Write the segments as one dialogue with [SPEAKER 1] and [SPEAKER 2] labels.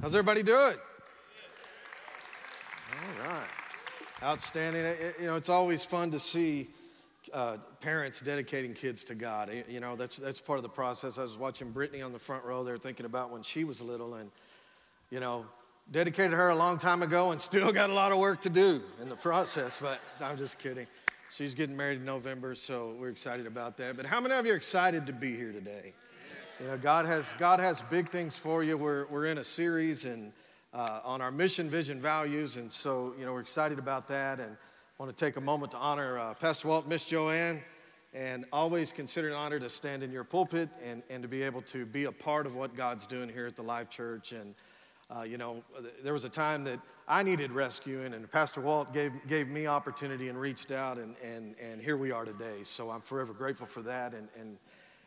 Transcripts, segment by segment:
[SPEAKER 1] How's everybody doing? All right. Outstanding. It- you know, it's always fun to see uh, parents dedicating kids to God. You know, that's, that's part of the process. I was watching Brittany on the front row there thinking about when she was little and, you know, dedicated her a long time ago and still got a lot of work to do in the process, but I'm just kidding. She's getting married in November, so we're excited about that. But how many of you are excited to be here today? You know, God has, God has big things for you. We're, we're in a series and uh, on our mission, vision, values, and so, you know, we're excited about that and want to take a moment to honor uh, Pastor Walt, Miss Joanne, and always consider an honor to stand in your pulpit and, and to be able to be a part of what God's doing here at the Life Church. And, uh, you know, there was a time that I needed rescuing, and Pastor Walt gave, gave me opportunity and reached out, and, and, and here we are today. So I'm forever grateful for that and, and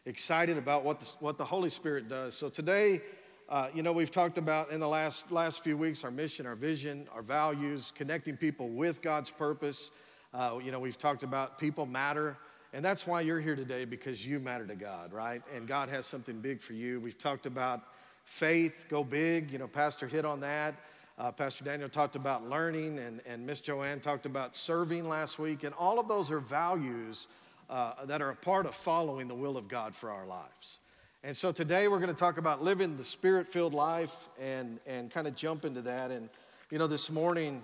[SPEAKER 1] excited about what the, what the Holy Spirit does. So today, uh, you know, we've talked about in the last, last few weeks our mission, our vision, our values, connecting people with God's purpose. Uh, you know, we've talked about people matter. And that's why you're here today, because you matter to God, right? And God has something big for you. We've talked about faith, go big. You know, Pastor hit on that. Uh, Pastor Daniel talked about learning, and, and Miss Joanne talked about serving last week. And all of those are values uh, that are a part of following the will of God for our lives. And so today we're going to talk about living the spirit filled life and, and kind of jump into that. And, you know, this morning,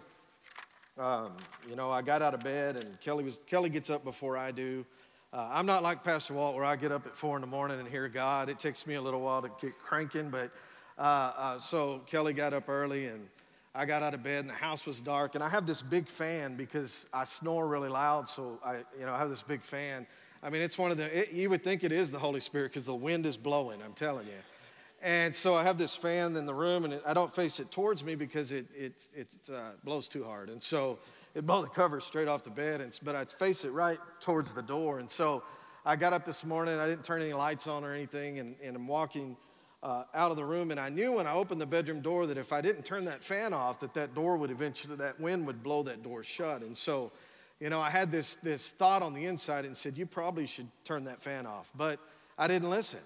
[SPEAKER 1] um, you know, I got out of bed and Kelly, was, Kelly gets up before I do. Uh, I'm not like Pastor Walt where I get up at four in the morning and hear God. It takes me a little while to get cranking, but uh, uh, so Kelly got up early and I got out of bed and the house was dark. And I have this big fan because I snore really loud. So I, you know, I have this big fan. I mean, it's one of the, it, you would think it is the Holy Spirit because the wind is blowing, I'm telling you. And so I have this fan in the room and it, I don't face it towards me because it, it, it uh, blows too hard. And so it blew the covers straight off the bed, and, but I face it right towards the door. And so I got up this morning, I didn't turn any lights on or anything, and, and I'm walking uh, out of the room, and I knew when I opened the bedroom door that if I didn't turn that fan off, that that door would eventually, that wind would blow that door shut. And so, you know, I had this, this thought on the inside and said, you probably should turn that fan off. But I didn't listen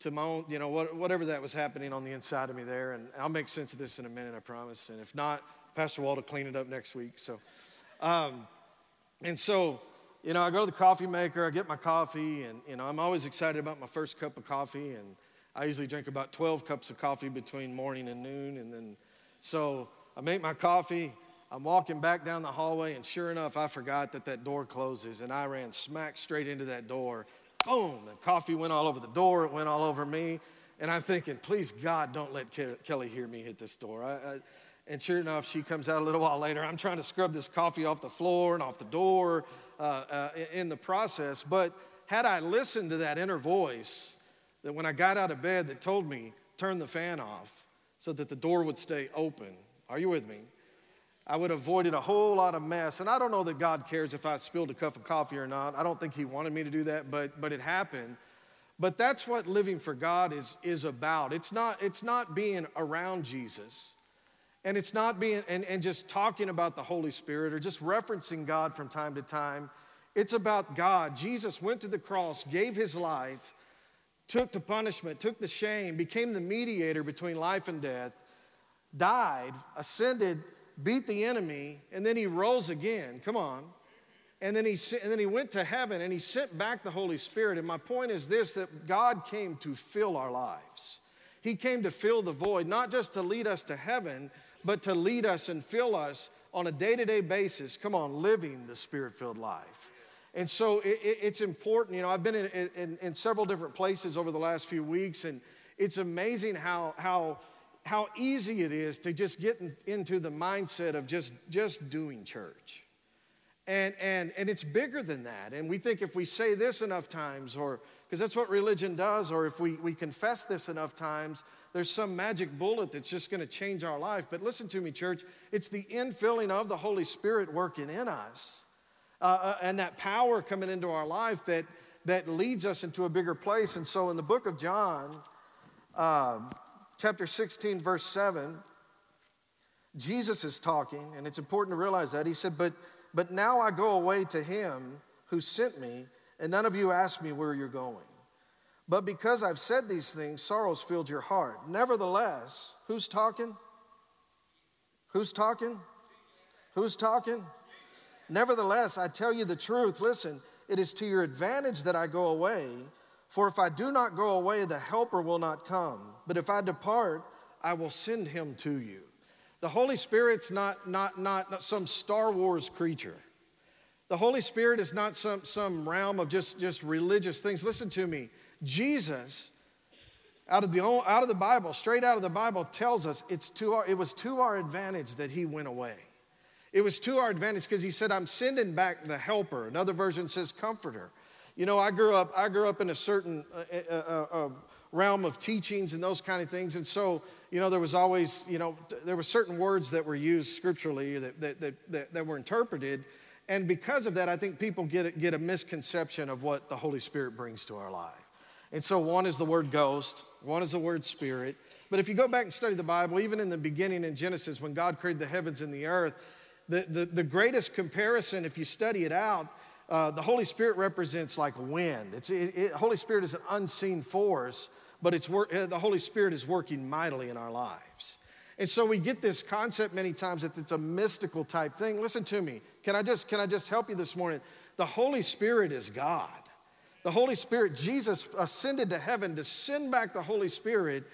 [SPEAKER 1] to my own, you know, what, whatever that was happening on the inside of me there. And I'll make sense of this in a minute, I promise. And if not, Pastor Walt will clean it up next week. So, um, and so, you know, I go to the coffee maker, I get my coffee, and, you know, I'm always excited about my first cup of coffee. And I usually drink about 12 cups of coffee between morning and noon. And then, so I make my coffee. I'm walking back down the hallway, and sure enough, I forgot that that door closes, and I ran smack straight into that door. Boom! The coffee went all over the door, it went all over me. And I'm thinking, please, God, don't let Ke- Kelly hear me hit this door. I, I, and sure enough, she comes out a little while later. I'm trying to scrub this coffee off the floor and off the door uh, uh, in the process. But had I listened to that inner voice, that when I got out of bed that told me, turn the fan off so that the door would stay open. Are you with me? I would have avoided a whole lot of mess. And I don't know that God cares if I spilled a cup of coffee or not. I don't think He wanted me to do that, but, but it happened. But that's what living for God is, is about. It's not, it's not being around Jesus. And it's not being and, and just talking about the Holy Spirit or just referencing God from time to time. It's about God. Jesus went to the cross, gave his life, took the punishment, took the shame, became the mediator between life and death, died, ascended, beat the enemy, and then he rose again. Come on. And then, he, and then he went to heaven and he sent back the Holy Spirit. And my point is this that God came to fill our lives. He came to fill the void, not just to lead us to heaven, but to lead us and fill us on a day to day basis. Come on, living the spirit filled life. And so it, it, it's important. You know, I've been in, in, in several different places over the last few weeks, and it's amazing how, how, how easy it is to just get in, into the mindset of just, just doing church. And, and, and it's bigger than that. And we think if we say this enough times, or because that's what religion does, or if we, we confess this enough times, there's some magic bullet that's just going to change our life. But listen to me, church, it's the infilling of the Holy Spirit working in us uh, uh, and that power coming into our life that, that leads us into a bigger place. And so in the book of John, uh, chapter 16, verse 7, Jesus is talking, and it's important to realize that. He said, But, but now I go away to him who sent me, and none of you ask me where you're going. But because I've said these things, sorrows filled your heart. Nevertheless, who's talking? Who's talking? Who's talking? Nevertheless, I tell you the truth. Listen, it is to your advantage that I go away. For if I do not go away, the Helper will not come. But if I depart, I will send him to you. The Holy Spirit's not, not, not, not some Star Wars creature. The Holy Spirit is not some, some realm of just, just religious things. Listen to me. Jesus, out of, the, out of the Bible, straight out of the Bible, tells us it's to our, it was to our advantage that he went away. It was to our advantage because he said, I'm sending back the helper. Another version says comforter. You know, I grew up, I grew up in a certain uh, uh, uh, uh realm of teachings and those kind of things. And so, you know, there was always, you know, there were certain words that were used scripturally that, that, that, that, that were interpreted. And because of that, I think people get, get a misconception of what the Holy Spirit brings to our life. And so, one is the word ghost, one is the word spirit. But if you go back and study the Bible, even in the beginning in Genesis, when God created the heavens and the earth, the, the, the greatest comparison, if you study it out, uh, the Holy Spirit represents like wind. It's, it, it, Holy Spirit is an unseen force, but it's work, uh, the Holy Spirit is working mightily in our lives. And so we get this concept many times that it's a mystical type thing. Listen to me. Can I just, can I just help you this morning? The Holy Spirit is God. The Holy Spirit, Jesus ascended to heaven to send back the Holy Spirit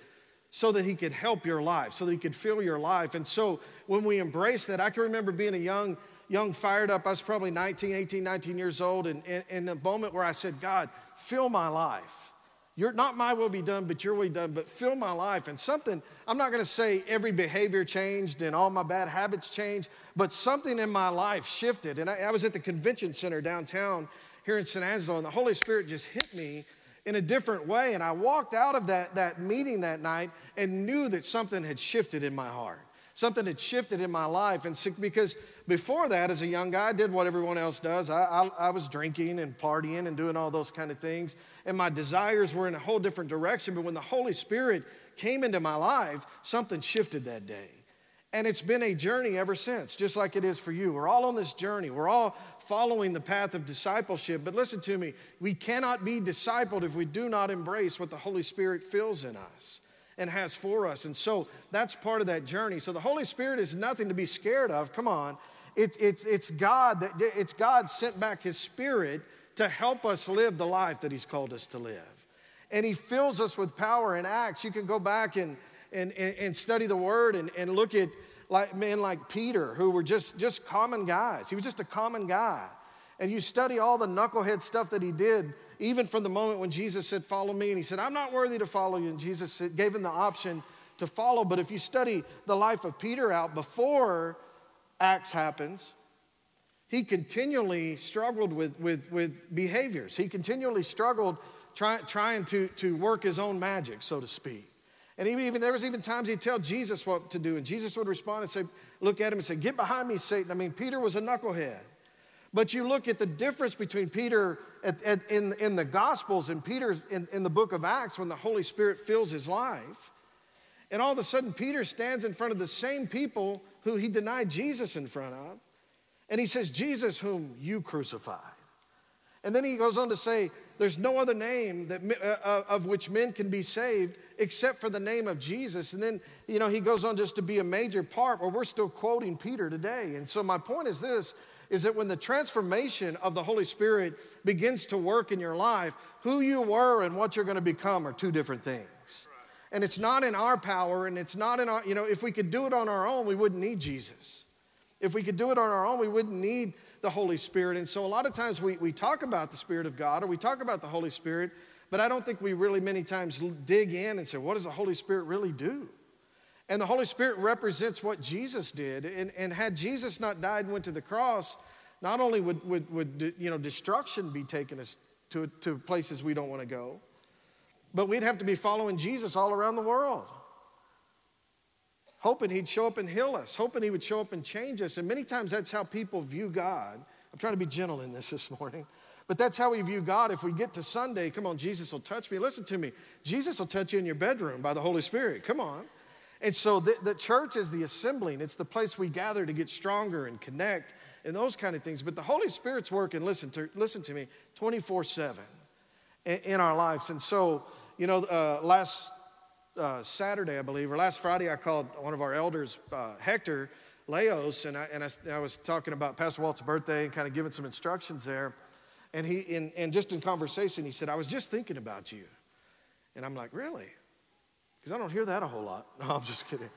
[SPEAKER 1] so that he could help your life, so that he could fill your life. And so when we embrace that, I can remember being a young, young, fired up, I was probably 19, 18, 19 years old, and in a moment where I said, God, fill my life. You're not my will be done, but your will be done, but fill my life. And something, I'm not gonna say every behavior changed and all my bad habits changed, but something in my life shifted. And I, I was at the convention center downtown here in San Angelo, and the Holy Spirit just hit me in a different way. And I walked out of that, that meeting that night and knew that something had shifted in my heart. Something had shifted in my life. And because before that, as a young guy, I did what everyone else does. I, I, I was drinking and partying and doing all those kind of things. And my desires were in a whole different direction. But when the Holy Spirit came into my life, something shifted that day. And it's been a journey ever since, just like it is for you. We're all on this journey. We're all following the path of discipleship. But listen to me, we cannot be discipled if we do not embrace what the Holy Spirit fills in us and has for us. And so that's part of that journey. So the Holy Spirit is nothing to be scared of. Come on. It's, it's, it's God that it's God sent back his spirit to help us live the life that he's called us to live. And he fills us with power and acts. You can go back and and, and, and study the word and, and look at like men like Peter, who were just, just common guys. He was just a common guy. And you study all the knucklehead stuff that he did, even from the moment when Jesus said, Follow me. And he said, I'm not worthy to follow you. And Jesus gave him the option to follow. But if you study the life of Peter out before Acts happens, he continually struggled with, with, with behaviors. He continually struggled try, trying to, to work his own magic, so to speak. And even there was even times he'd tell Jesus what to do, and Jesus would respond and say, look at him and say, Get behind me, Satan. I mean, Peter was a knucklehead. But you look at the difference between Peter at, at, in, in the Gospels and Peter in, in the book of Acts when the Holy Spirit fills his life. And all of a sudden, Peter stands in front of the same people who he denied Jesus in front of. And he says, Jesus, whom you crucified. And then he goes on to say, There's no other name that, uh, uh, of which men can be saved except for the name of Jesus. And then, you know, he goes on just to be a major part where we're still quoting Peter today. And so my point is this is that when the transformation of the Holy Spirit begins to work in your life, who you were and what you're going to become are two different things. And it's not in our power and it's not in our, you know, if we could do it on our own, we wouldn't need Jesus. If we could do it on our own, we wouldn't need the Holy Spirit. And so a lot of times we, we talk about the Spirit of God or we talk about the Holy Spirit, but I don't think we really many times dig in and say, what does the Holy Spirit really do? And the Holy Spirit represents what Jesus did. And, and had Jesus not died and went to the cross, not only would, would, would you know, destruction be taking us to, to places we don't want to go, but we'd have to be following Jesus all around the world, hoping he'd show up and heal us, hoping he would show up and change us. And many times that's how people view God. I'm trying to be gentle in this this morning. But that's how we view God. If we get to Sunday, come on, Jesus will touch me. Listen to me. Jesus will touch you in your bedroom by the Holy Spirit. Come on. And so the, the church is the assembling, it's the place we gather to get stronger and connect and those kind of things. But the Holy Spirit's working, listen to, listen to me, 24 7. in, our lives. And so, you know, uh, last uh, Saturday, I believe, or last Friday, I called one of our elders, uh, Hector Leos, and, I, and I, I, was talking about Pastor Walt's birthday and kind of giving some instructions there. And he, in, and just in conversation, he said, I was just thinking about you. And I'm like, really? Because I don't hear that a whole lot. No, I'm just kidding.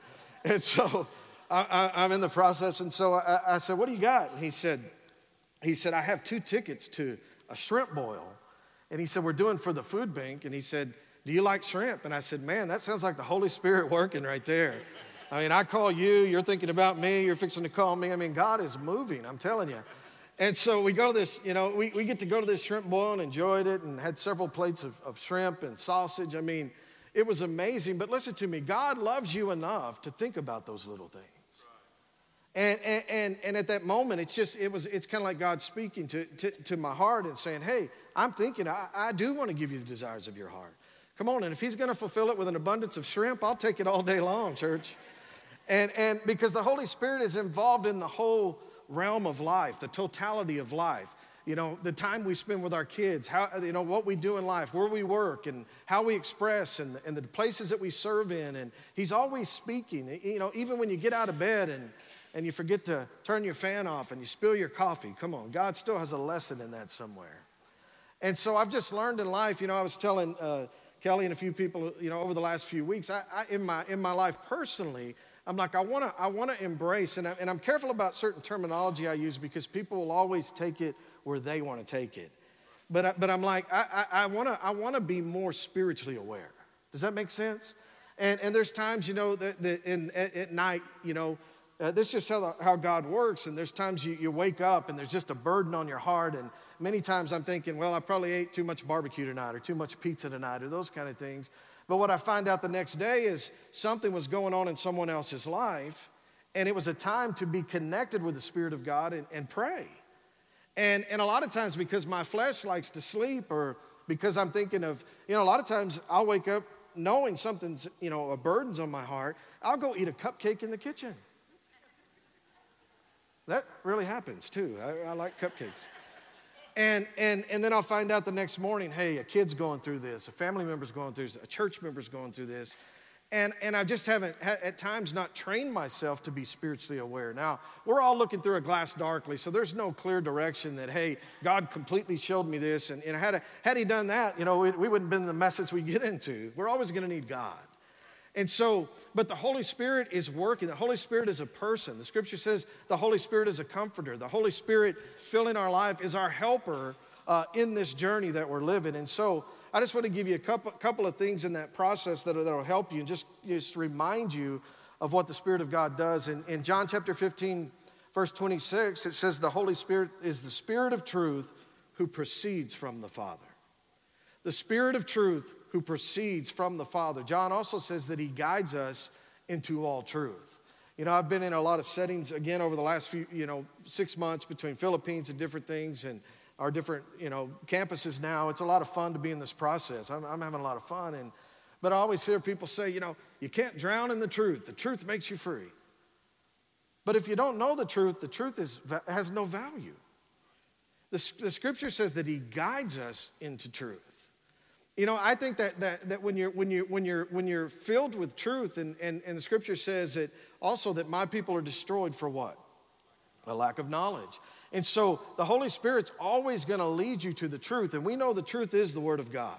[SPEAKER 1] And so I, am in the process. And so I, I said, what do you got? And he said, he said, I have two tickets to a shrimp boil. And he said, we're doing for the food bank. And he said, do you like shrimp? And I said, Man, that sounds like the Holy Spirit working right there. I mean, I call you, you're thinking about me, you're fixing to call me. I mean, God is moving, I'm telling you. And so we go to this, you know, we, we get to go to this shrimp boil and enjoyed it and had several plates of, of shrimp and sausage. I mean, it was amazing. But listen to me, God loves you enough to think about those little things. And, and, and, and at that moment, it's just, it was, it's kind of like God speaking to, to, to my heart and saying, hey, I'm thinking, I, I do want to give you the desires of your heart. Come on, and if he's to fulfill it with an abundance of shrimp, I'll take it all day long, church. And, and because the Holy Spirit is involved in the whole realm of life, the totality of life. You know, the time we spend with our kids, how, you know, what we do in life, where we work, and how we express, and, and the places that we serve in. And He's always speaking. You know, even when you get out of bed and, and you forget to turn your fan off and you spill your coffee, come on, God still has a lesson in that somewhere. And so I've just learned in life, you know, I was telling, uh, Kelly and a few people, you know, over the last few weeks, I, I, in, my, in my life personally, I'm like, I wanna, I wanna embrace, and, I, and I'm careful about certain terminology I use because people will always take it where they wanna take it. But, I, but I'm like, I, I, I, wanna, I wanna be more spiritually aware. Does that make sense? And, and there's times, you know, that, that in, at, at night, you know, uh, this is just how, how God works. And there's times you, you wake up and there's just a burden on your heart. And many times I'm thinking, well, I probably ate too much barbecue tonight or too much pizza tonight or those kind of things. But what I find out the next day is something was going on in someone else's life. And it was a time to be connected with the Spirit of God and, and pray. And, and a lot of times, because my flesh likes to sleep or because I'm thinking of, you know, a lot of times I'll wake up knowing something's, you know, a burden's on my heart. I'll go eat a cupcake in the kitchen. That really happens too. I, I like cupcakes. And, and, and then I'll find out the next morning hey, a kid's going through this, a family member's going through this, a church member's going through this. And, and I just haven't, at times, not trained myself to be spiritually aware. Now, we're all looking through a glass darkly, so there's no clear direction that, hey, God completely showed me this. And, and had, a, had He done that, you know, we, we wouldn't have been the message we get into. We're always going to need God. And so, but the Holy Spirit is working. The Holy Spirit is a person. The scripture says the Holy Spirit is a comforter. The Holy Spirit filling our life is our helper uh, in this journey that we're living. And so, I just want to give you a couple, couple of things in that process that will help you and just, just remind you of what the Spirit of God does. In, in John chapter 15, verse 26, it says, The Holy Spirit is the Spirit of truth who proceeds from the Father. The Spirit of truth who proceeds from the Father. John also says that he guides us into all truth. You know, I've been in a lot of settings again over the last few, you know, six months between Philippines and different things and our different, you know, campuses now. It's a lot of fun to be in this process. I'm, I'm having a lot of fun. And, but I always hear people say, you know, you can't drown in the truth. The truth makes you free. But if you don't know the truth, the truth is, has no value. The, the scripture says that he guides us into truth. You know, I think that, that, that when, you're, when, you're, when, you're, when you're filled with truth, and, and, and the scripture says that also that my people are destroyed for what? A lack of knowledge. And so the Holy Spirit's always going to lead you to the truth. And we know the truth is the Word of God.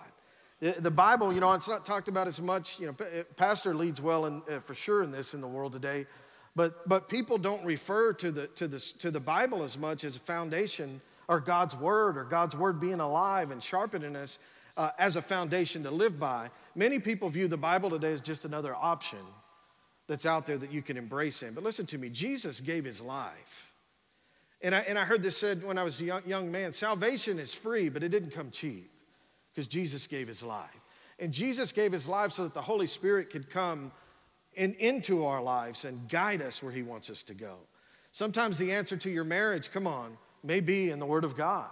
[SPEAKER 1] The Bible, you know, it's not talked about as much. You know, Pastor leads well in, uh, for sure in this in the world today, but but people don't refer to the to the to the Bible as much as a foundation or God's Word or God's Word being alive and sharpening us uh, as a foundation to live by. Many people view the Bible today as just another option that's out there that you can embrace in. But listen to me, Jesus gave his life. And I, and I heard this said when I was a young, young man salvation is free, but it didn't come cheap because Jesus gave his life. And Jesus gave his life so that the Holy Spirit could come in, into our lives and guide us where he wants us to go. Sometimes the answer to your marriage, come on, may be in the Word of God.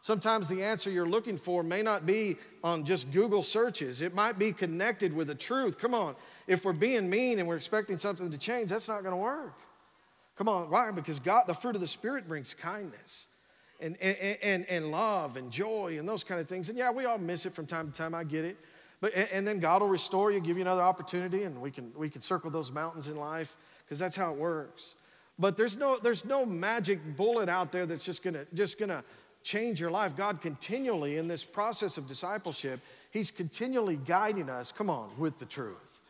[SPEAKER 1] Sometimes the answer you're looking for may not be on just Google searches. It might be connected with the truth. Come on, if we're being mean and we're expecting something to change, that's not going to work. Come on, why? Because God, the fruit of the Spirit brings kindness. and, and, and, and love and joy and those kind of things. And yeah, we all miss it from time to time, I get it. But, and then God will restore you, give you another opportunity, and we can, we can circle those mountains in life because that's how it works. But there's no, there's no magic bullet out there that's just gonna, just gonna change your life. God continually, in this process of discipleship, He's continually guiding us, come on, with the truth.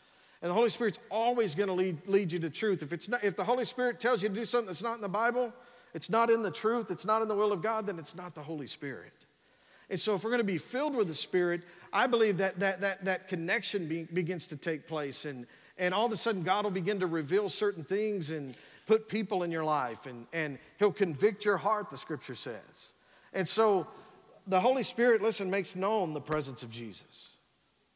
[SPEAKER 1] And the Holy Spirit's always gonna lead, lead you to truth. If, it's not, if the Holy Spirit tells you to do something that's not in the Bible, it's not in the truth, it's not in the will of God, then it's not the Holy Spirit. And so, if we're going to be filled with the Spirit, I believe that that, that, that connection be, begins to take place. And, and all of a sudden, God will begin to reveal certain things and put people in your life. And, and He'll convict your heart, the scripture says. And so, the Holy Spirit, listen, makes known the presence of Jesus.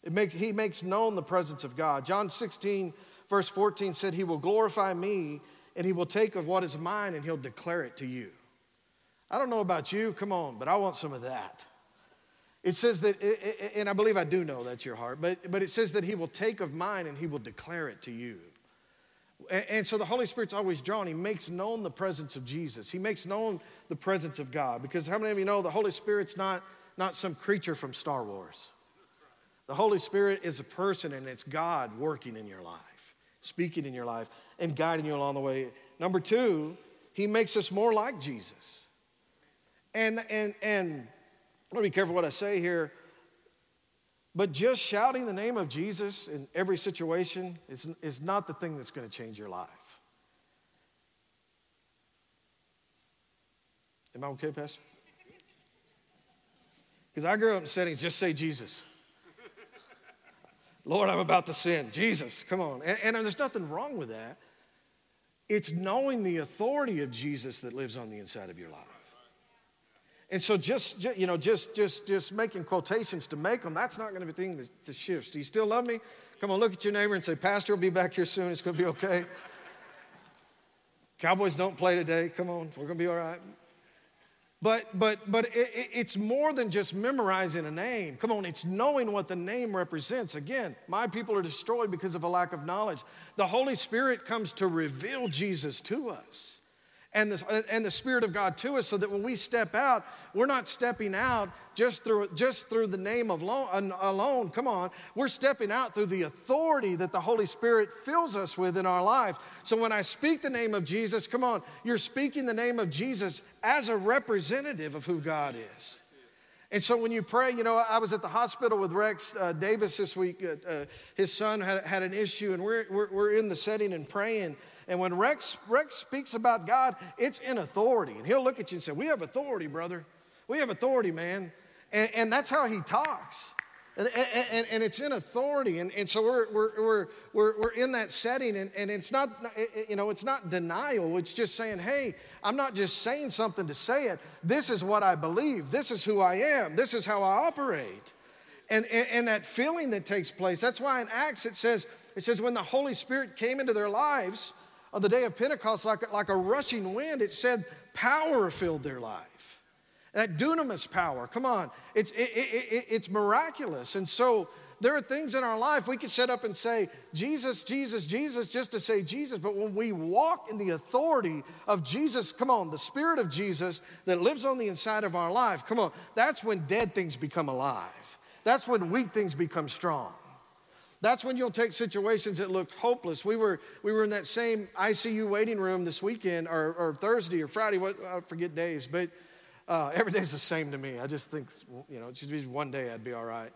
[SPEAKER 1] It makes, he makes known the presence of God. John 16, verse 14 said, He will glorify me and he will take of what is mine and he'll declare it to you. I don't know about you, come on, but I want some of that. It says that, and I believe I do know that's your heart, but, but it says that he will take of mine and he will declare it to you. And so the Holy Spirit's always drawn. He makes known the presence of Jesus. He makes known the presence of God. Because how many of you know the Holy Spirit's not, not some creature from Star Wars? The Holy Spirit is a person and it's God working in your life, speaking in your life and guiding you along the way. Number two, he makes us more like Jesus. And, and, and I want to be careful what I say here, but just shouting the name of Jesus in every situation is, is not the thing that's going to change your life. Am I okay, Pastor? Because I grew up in settings, just say Jesus. Lord, I'm about to sin. Jesus, come on. And, and, there's nothing wrong with that. It's knowing the authority of Jesus that lives on the inside of your life. And so just, you know, just just just making quotations to make them, that's not going to be the thing that, that shifts. Do you still love me? Come on, look at your neighbor and say, Pastor will be back here soon. It's going to be okay. Cowboys don't play today. Come on, we're going to be all right. But, but, but it, it's more than just memorizing a name. Come on, it's knowing what the name represents. Again, my people are destroyed because of a lack of knowledge. The Holy Spirit comes to reveal Jesus to us and the, and the Spirit of God to us so that when we step out, we're not stepping out just through, just through the name of alone, alone. Come on. We're stepping out through the authority that the Holy Spirit fills us with in our life. So when I speak the name of Jesus, come on, you're speaking the name of Jesus as a representative of who God is. And so when you pray, you know, I was at the hospital with Rex uh, Davis this week. Uh, uh, his son had, had an issue, and we're, we're, we're in the setting and praying. And when Rex, Rex speaks about God, it's in authority. And he'll look at you and say, We have authority, brother. We have authority, man. And, and that's how he talks. And, and, and, it's in authority. And, and so we're, we're, we're, we're, we're in that setting, and, and it's, not, you know, it's not denial. It's just saying, hey, I'm not just saying something to say it. This is what I believe. This is who I am. This is how I operate. And, and, and that feeling that takes place, that's why in Acts it says, it says, when the Holy Spirit came into their lives, on the day of Pentecost, like, like a rushing wind, it said power filled their life. That dunamis power, come on, it's, it, it, it, it's miraculous. And so there are things in our life we can set up and say, Jesus, Jesus, Jesus, just to say Jesus. But when we walk in the authority of Jesus, come on, the Spirit of Jesus that lives on the inside of our life, come on, that's when dead things become alive. That's when weak things become strong. That's when you'll take situations that looked hopeless. We were, we were in that same ICU waiting room this weekend, or, or Thursday or Friday, what, I forget days, but uh, every day's the same to me. I just think, you know, it should be one day I'd be all right.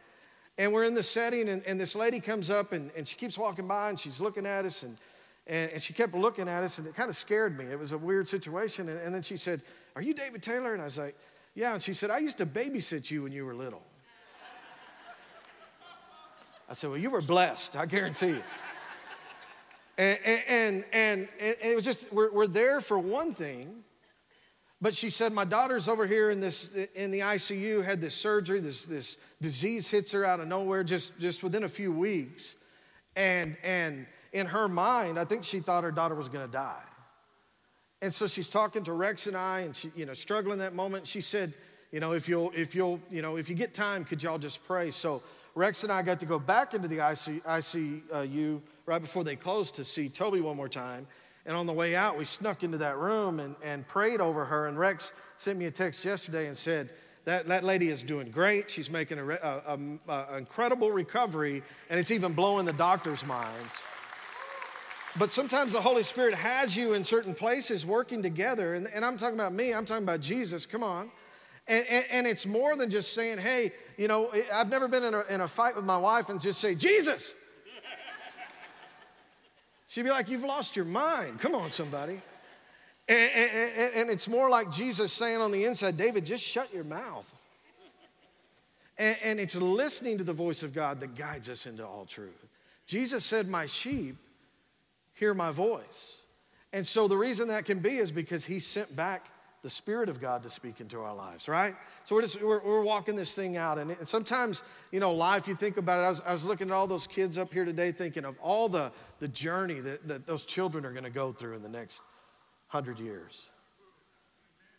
[SPEAKER 1] And we're in the setting, and, and this lady comes up and, and she keeps walking by and she's looking at us, and, and, and she kept looking at us, and it kind of scared me. It was a weird situation. And, and then she said, Are you David Taylor? And I was like, Yeah. And she said, I used to babysit you when you were little. I said, Well, you were blessed, I guarantee you. and, and, and, and, it was just, we're, we're there for one thing. But she said, My daughter's over here in, this, in the ICU, had this surgery, this, this disease hits her out of nowhere just, just within a few weeks. And, and in her mind, I think she thought her daughter was to die. And so she's talking to Rex and I, and she, you know, struggling that moment. She said, you know, if you'll, if you'll, you know, if you get time, could y'all just pray? So Rex and I got to go back into the IC, ICU right before they closed to see Toby one more time. And on the way out, we snuck into that room and, and prayed over her. And Rex sent me a text yesterday and said, that, that lady is doing great. She's making an incredible recovery, and it's even blowing the doctor's minds. But sometimes the Holy Spirit has you in certain places working together. And, and I'm talking about me, I'm talking about Jesus. Come on. And, and, and, it's more than just saying, hey, you know, I've never been in a, in a fight with my wife and just say, Jesus. She'd be like, you've lost your mind. Come on, somebody. And, and, and, it's more like Jesus saying on the inside, David, just shut your mouth. And, and it's listening to the voice of God that guides us into all truth. Jesus said, My sheep hear my voice. And so the reason that can be is because he sent back the Spirit of God to speak into our lives, right? So we're just we're, we're walking this thing out, and, sometimes you know, life. You think about it. I was, I was looking at all those kids up here today, thinking of all the the journey that, that those children are going to go through in the next 100 years.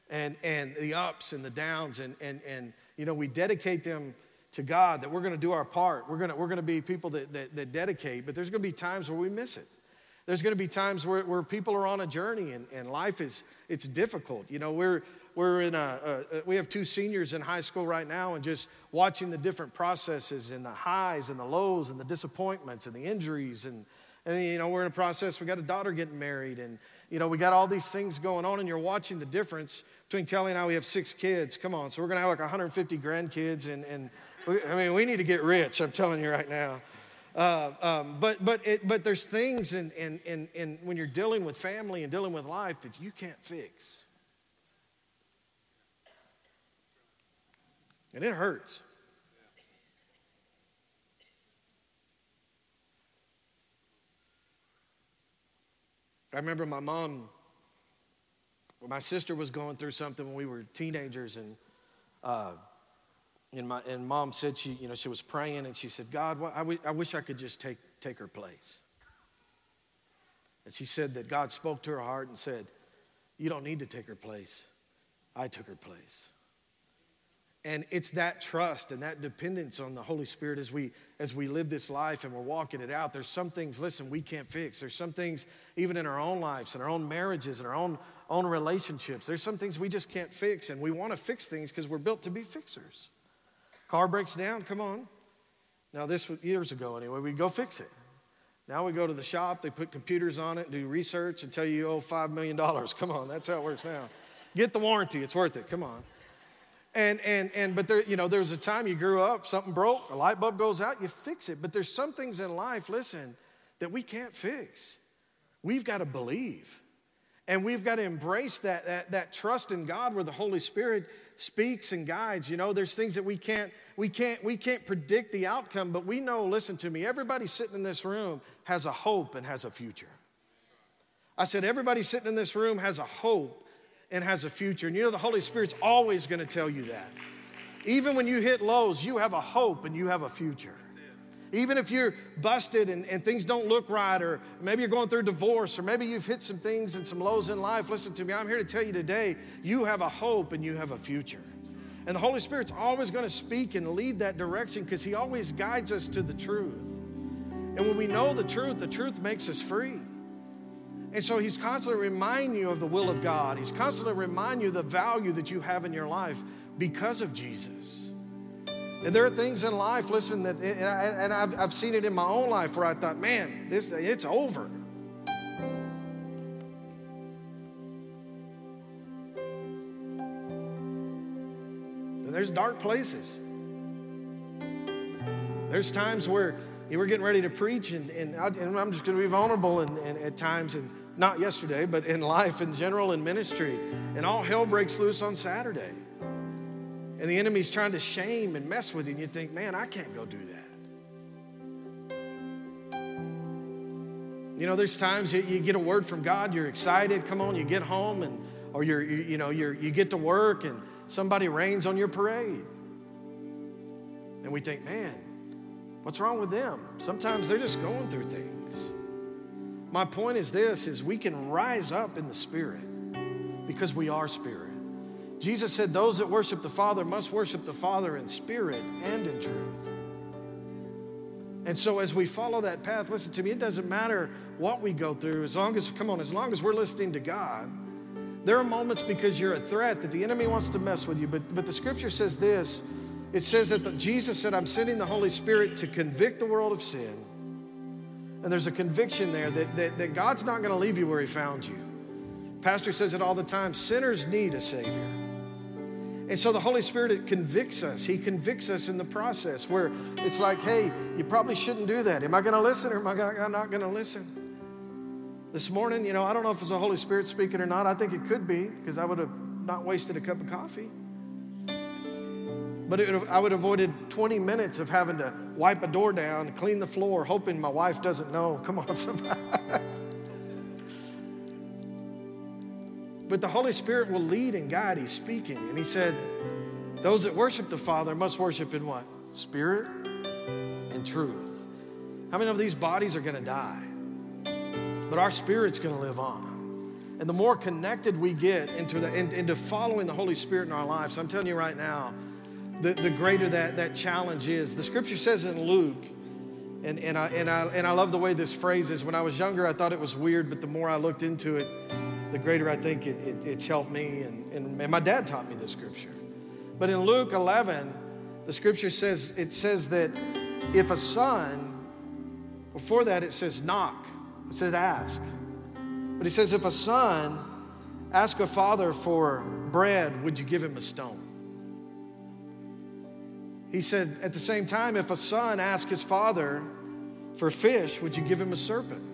[SPEAKER 1] And, and the ups and the downs, and, and, and you know, we dedicate them to God that we're going to do our part. We're going we're to be people that, that, that dedicate, but there's going to be times where we miss it. There's going to be times where, where people are on a journey and, and life is it's difficult. You know, we're, we're in a, a, we have two seniors in high school right now and just watching the different processes and the highs and the lows and the disappointments and the injuries and, and you know we're in a process we got a daughter getting married and you know, we got all these things going on, and you're watching the difference between Kelly and I. We have six kids. Come on. So we're going to have like 150 grandkids, and, and we, I mean, we need to get rich, I'm telling you right now. Uh, um, but, but, it, but there's things in, in, in, in when you're dealing with family and dealing with life that you can't fix. And it hurts. I remember my mom, my sister was going through something when we were teenagers, and uh, and, my, and mom said she, you know, she was praying and she said, God, I, w- I wish I could just take, take her place. And she said that God spoke to her heart and said, You don't need to take her place. I took her place. And it's that trust and that dependence on the Holy Spirit as we as we live this life and we're walking it out. There's some things, listen, we can't fix. There's some things, even in our own lives, in our own marriages, in our own own relationships. There's some things we just can't fix, and we want to fix things because we're built to be fixers. Car breaks down, come on. Now, this was years ago anyway, we go fix it. Now we go to the shop, they put computers on it, do research, and tell you you owe $5 million. Come on, that's how it works now. Get the warranty, it's worth it, come on. And, and, and, but there, you know, there was a time you grew up, something broke, a light bulb goes out, you fix it. But there's some things in life, listen, that we can't fix. We've got to believe. And we've got to embrace that, that, that trust in God where the Holy Spirit speaks and guides. You know, there's things that we can't, we can't, we can't predict the outcome, but we know, listen to me, everybody sitting in this room has a hope and has a future. I said, everybody sitting in this room has a hope and has a future. And you know, the Holy Spirit's always going to tell you that. Even when you hit lows, you have a hope and you have a future. Even if you're busted and, and things don't look right, or maybe you're going through divorce, or maybe you've hit some things and some lows in life, listen to me. I'm here to tell you today you have a hope and you have a future. And the Holy Spirit's always going to speak and lead that direction because He always guides us to the truth. And when we know the truth, the truth makes us free. And so he's constantly reminding you of the will of God. He's constantly reminding you the value that you have in your life because of Jesus. And there are things in life, listen, that, and I've, I've seen it in my own life where I thought, man, this, it's over. And there's dark places. There's times where you were getting ready to preach, and, and, I, am just going to be vulnerable and, and, at times, and not yesterday, but in life in general, in ministry. And all hell breaks loose on Saturday. And the enemy's trying to shame and mess with you, and you think, man, I can't go do that. You know, there's times you, you get a word from God, you're excited, come on, you get home, and or you're, you, you know, you're, you get to work, and somebody rains on your parade. And we think, man, What's wrong with them? Sometimes they're just going through things. My point is this is we can rise up in the spirit because we are spirit. Jesus said those that worship the Father must worship the Father in spirit and in truth. And so as we follow that path, listen to me, it doesn't matter what we go through, as long as, come on, as long as we're listening to God. There are moments because you're a threat that the enemy wants to mess with you, but, but the scripture says this it says that the, Jesus said, I'm sending the Holy Spirit to convict the world of sin. And there's a conviction there that, that, that God's not going to leave you where He found you. Pastor says it all the time sinners need a Savior. And so the Holy Spirit convicts us. He convicts us in the process where it's like, hey, you probably shouldn't do that. Am I going to listen or am I not going to listen? This morning, you know, I don't know if it's the Holy Spirit speaking or not. I think it could be because I would have not wasted a cup of coffee. But I would have avoided 20 minutes of having to wipe a door down, clean the floor, hoping my wife doesn't know. Come on, somebody. But the Holy Spirit will lead and guide. He's speaking. And He said, Those that worship the Father must worship in what? Spirit and truth. How many of these bodies are going to die? But our spirit's going to live on. And the more connected we get into, the, into following the Holy Spirit in our lives, I'm telling you right now, the, the greater that, that challenge is. The scripture says in Luke, and, and, I, and, I, and I love the way this phrase is. When I was younger, I thought it was weird, but the more I looked into it, the greater I think it, it, it's helped me. And, and, and my dad taught me the scripture. But in Luke 11, the scripture says, it says that if a son, before that it says knock, it says ask. But he says, if a son ask a father for bread, would you give him a stone? He said, at the same time, if a son asks his father for fish, would you give him a serpent?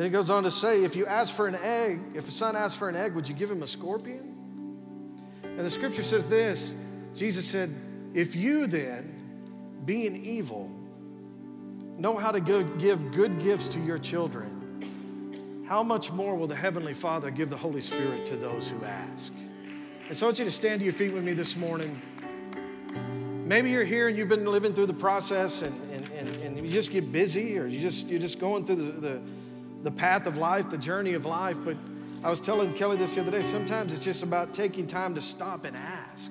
[SPEAKER 1] Then he goes on to say, if you ask for an egg, if a son asks for an egg, would you give him a scorpion? And the scripture says this Jesus said, if you then, being evil, know how to give good gifts to your children, how much more will the Heavenly Father give the Holy Spirit to those who ask? And so I want you to stand to your feet with me this morning. Maybe you're here and you've been living through the process and, and, and, and you just get busy or you just, you're just going through the, the, the path of life, the journey of life. But I was telling Kelly this the other day sometimes it's just about taking time to stop and ask.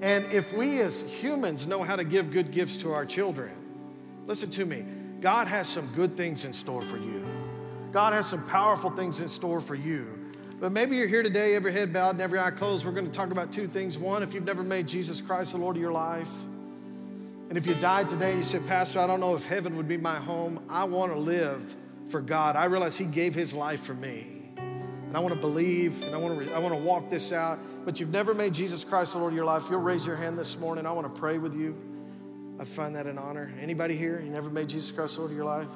[SPEAKER 1] And if we as humans know how to give good gifts to our children, listen to me, God has some good things in store for you. God has some powerful things in store for you. But maybe you're here today, every head bowed and every eye closed. We're going to talk about two things. One, if you've never made Jesus Christ the Lord of your life, and if you died today and you said, Pastor, I don't know if heaven would be my home, I want to live for God. I realize He gave His life for me. And I want to believe and I want to, I want to walk this out. But you've never made Jesus Christ the Lord of your life, you'll raise your hand this morning. I want to pray with you. I find that an honor. Anybody here, you never made Jesus Christ the Lord of your life?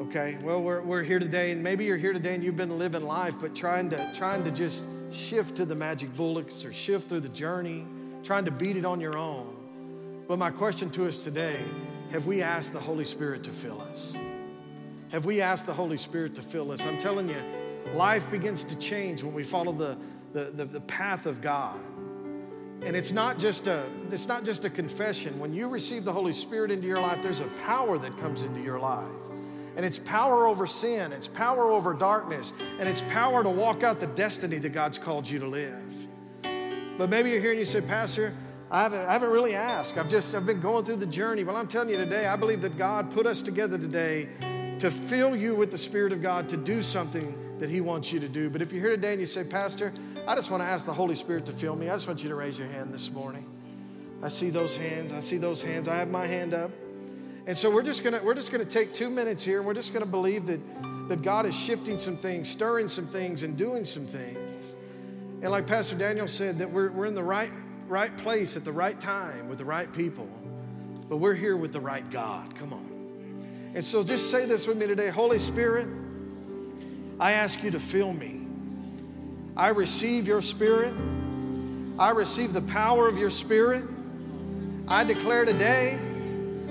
[SPEAKER 1] Okay, well, we're, we're here today, and maybe you're here today and you've been living life, but trying to, trying to just shift to the magic bullets or shift through the journey, trying to beat it on your own. But my question to us today have we asked the Holy Spirit to fill us? Have we asked the Holy Spirit to fill us? I'm telling you, life begins to change when we follow the, the, the, the path of God. And it's not just a it's not just a confession. When you receive the Holy Spirit into your life, there's a power that comes into your life. And it's power over sin, it's power over darkness, and it's power to walk out the destiny that God's called you to live. But maybe you're here and you say, Pastor, I haven't, I haven't really asked. I've just I've been going through the journey. Well, I'm telling you today, I believe that God put us together today to fill you with the Spirit of God to do something that He wants you to do. But if you're here today and you say, Pastor, I just want to ask the Holy Spirit to fill me, I just want you to raise your hand this morning. I see those hands. I see those hands. I have my hand up. And so we're just gonna we're just gonna take two minutes here and we're just gonna believe that that God is shifting some things, stirring some things, and doing some things. And like Pastor Daniel said, that we're, we're in the right right place at the right time with the right people, but we're here with the right God. Come on. And so just say this with me today Holy Spirit, I ask you to fill me. I receive your spirit. I receive the power of your spirit. I declare today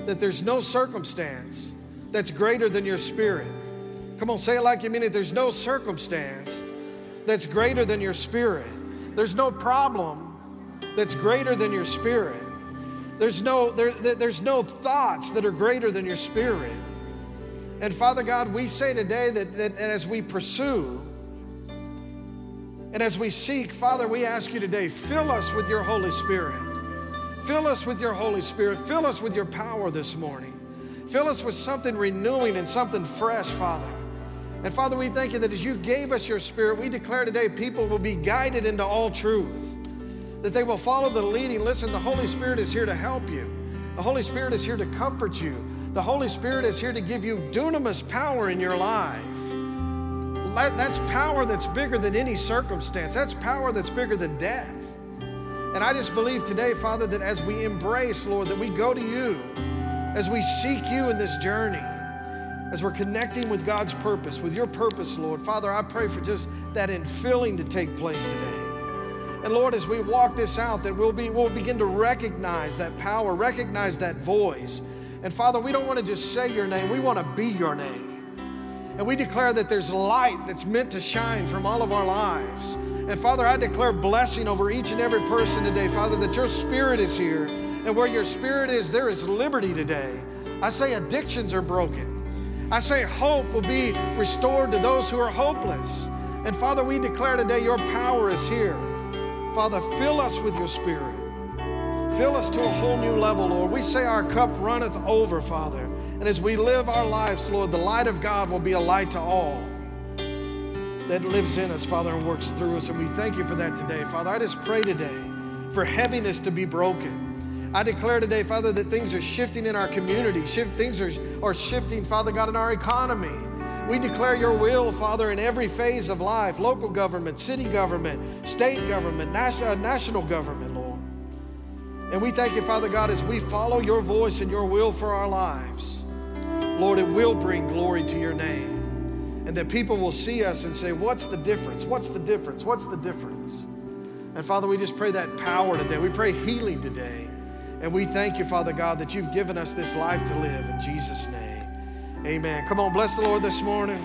[SPEAKER 1] that there's no circumstance that's greater than your spirit. Come on, say it like you mean it. There's no circumstance that's greater than your spirit. There's no problem that's greater than your spirit. There's no, there, there's no thoughts that are greater than your spirit. And Father God, we say today that, that as we pursue and as we seek, Father, we ask you today, fill us with your Holy Spirit. Fill us with your Holy Spirit. Fill us with your power this morning. Fill us with something renewing and something fresh, Father. And Father, we thank you that as you gave us your Spirit, we declare today people will be guided into all truth, that they will follow the leading. Listen, the Holy Spirit is here to help you, the Holy Spirit is here to comfort you, the Holy Spirit is here to give you dunamis power in your life. That's power that's bigger than any circumstance, that's power that's bigger than death. And I just believe today, Father, that as we embrace, Lord, that we go to you, as we seek you in this journey, as we're connecting with God's purpose, with your purpose, Lord. Father, I pray for just that infilling to take place today. And Lord, as we walk this out, that we'll, be, we'll begin to recognize that power, recognize that voice. And Father, we don't want to just say your name, we want to be your name. And we declare that there's light that's meant to shine from all of our lives. And Father, I declare blessing over each and every person today, Father, that your spirit is here. And where your spirit is, there is liberty today. I say addictions are broken. I say hope will be restored to those who are hopeless. And Father, we declare today your power is here. Father, fill us with your spirit. Fill us to a whole new level, Lord. We say our cup runneth over, Father. And as we live our lives, Lord, the light of God will be a light to all that lives in us, Father, and works through us. And we thank you for that today. Father, I just pray today for heaviness to be broken. I declare today, Father, that things are shifting in our community. Shift, things are, are shifting, Father God, in our economy. We declare your will, Father, in every phase of life local government, city government, state government, national, uh, national government, Lord. And we thank you, Father God, as we follow your voice and your will for our lives. Lord, it will bring glory to your name. And that people will see us and say, What's the difference? What's the difference? What's the difference? And Father, we just pray that power today. We pray healing today. And we thank you, Father God, that you've given us this life to live in Jesus' name. Amen. Come on, bless the Lord this morning.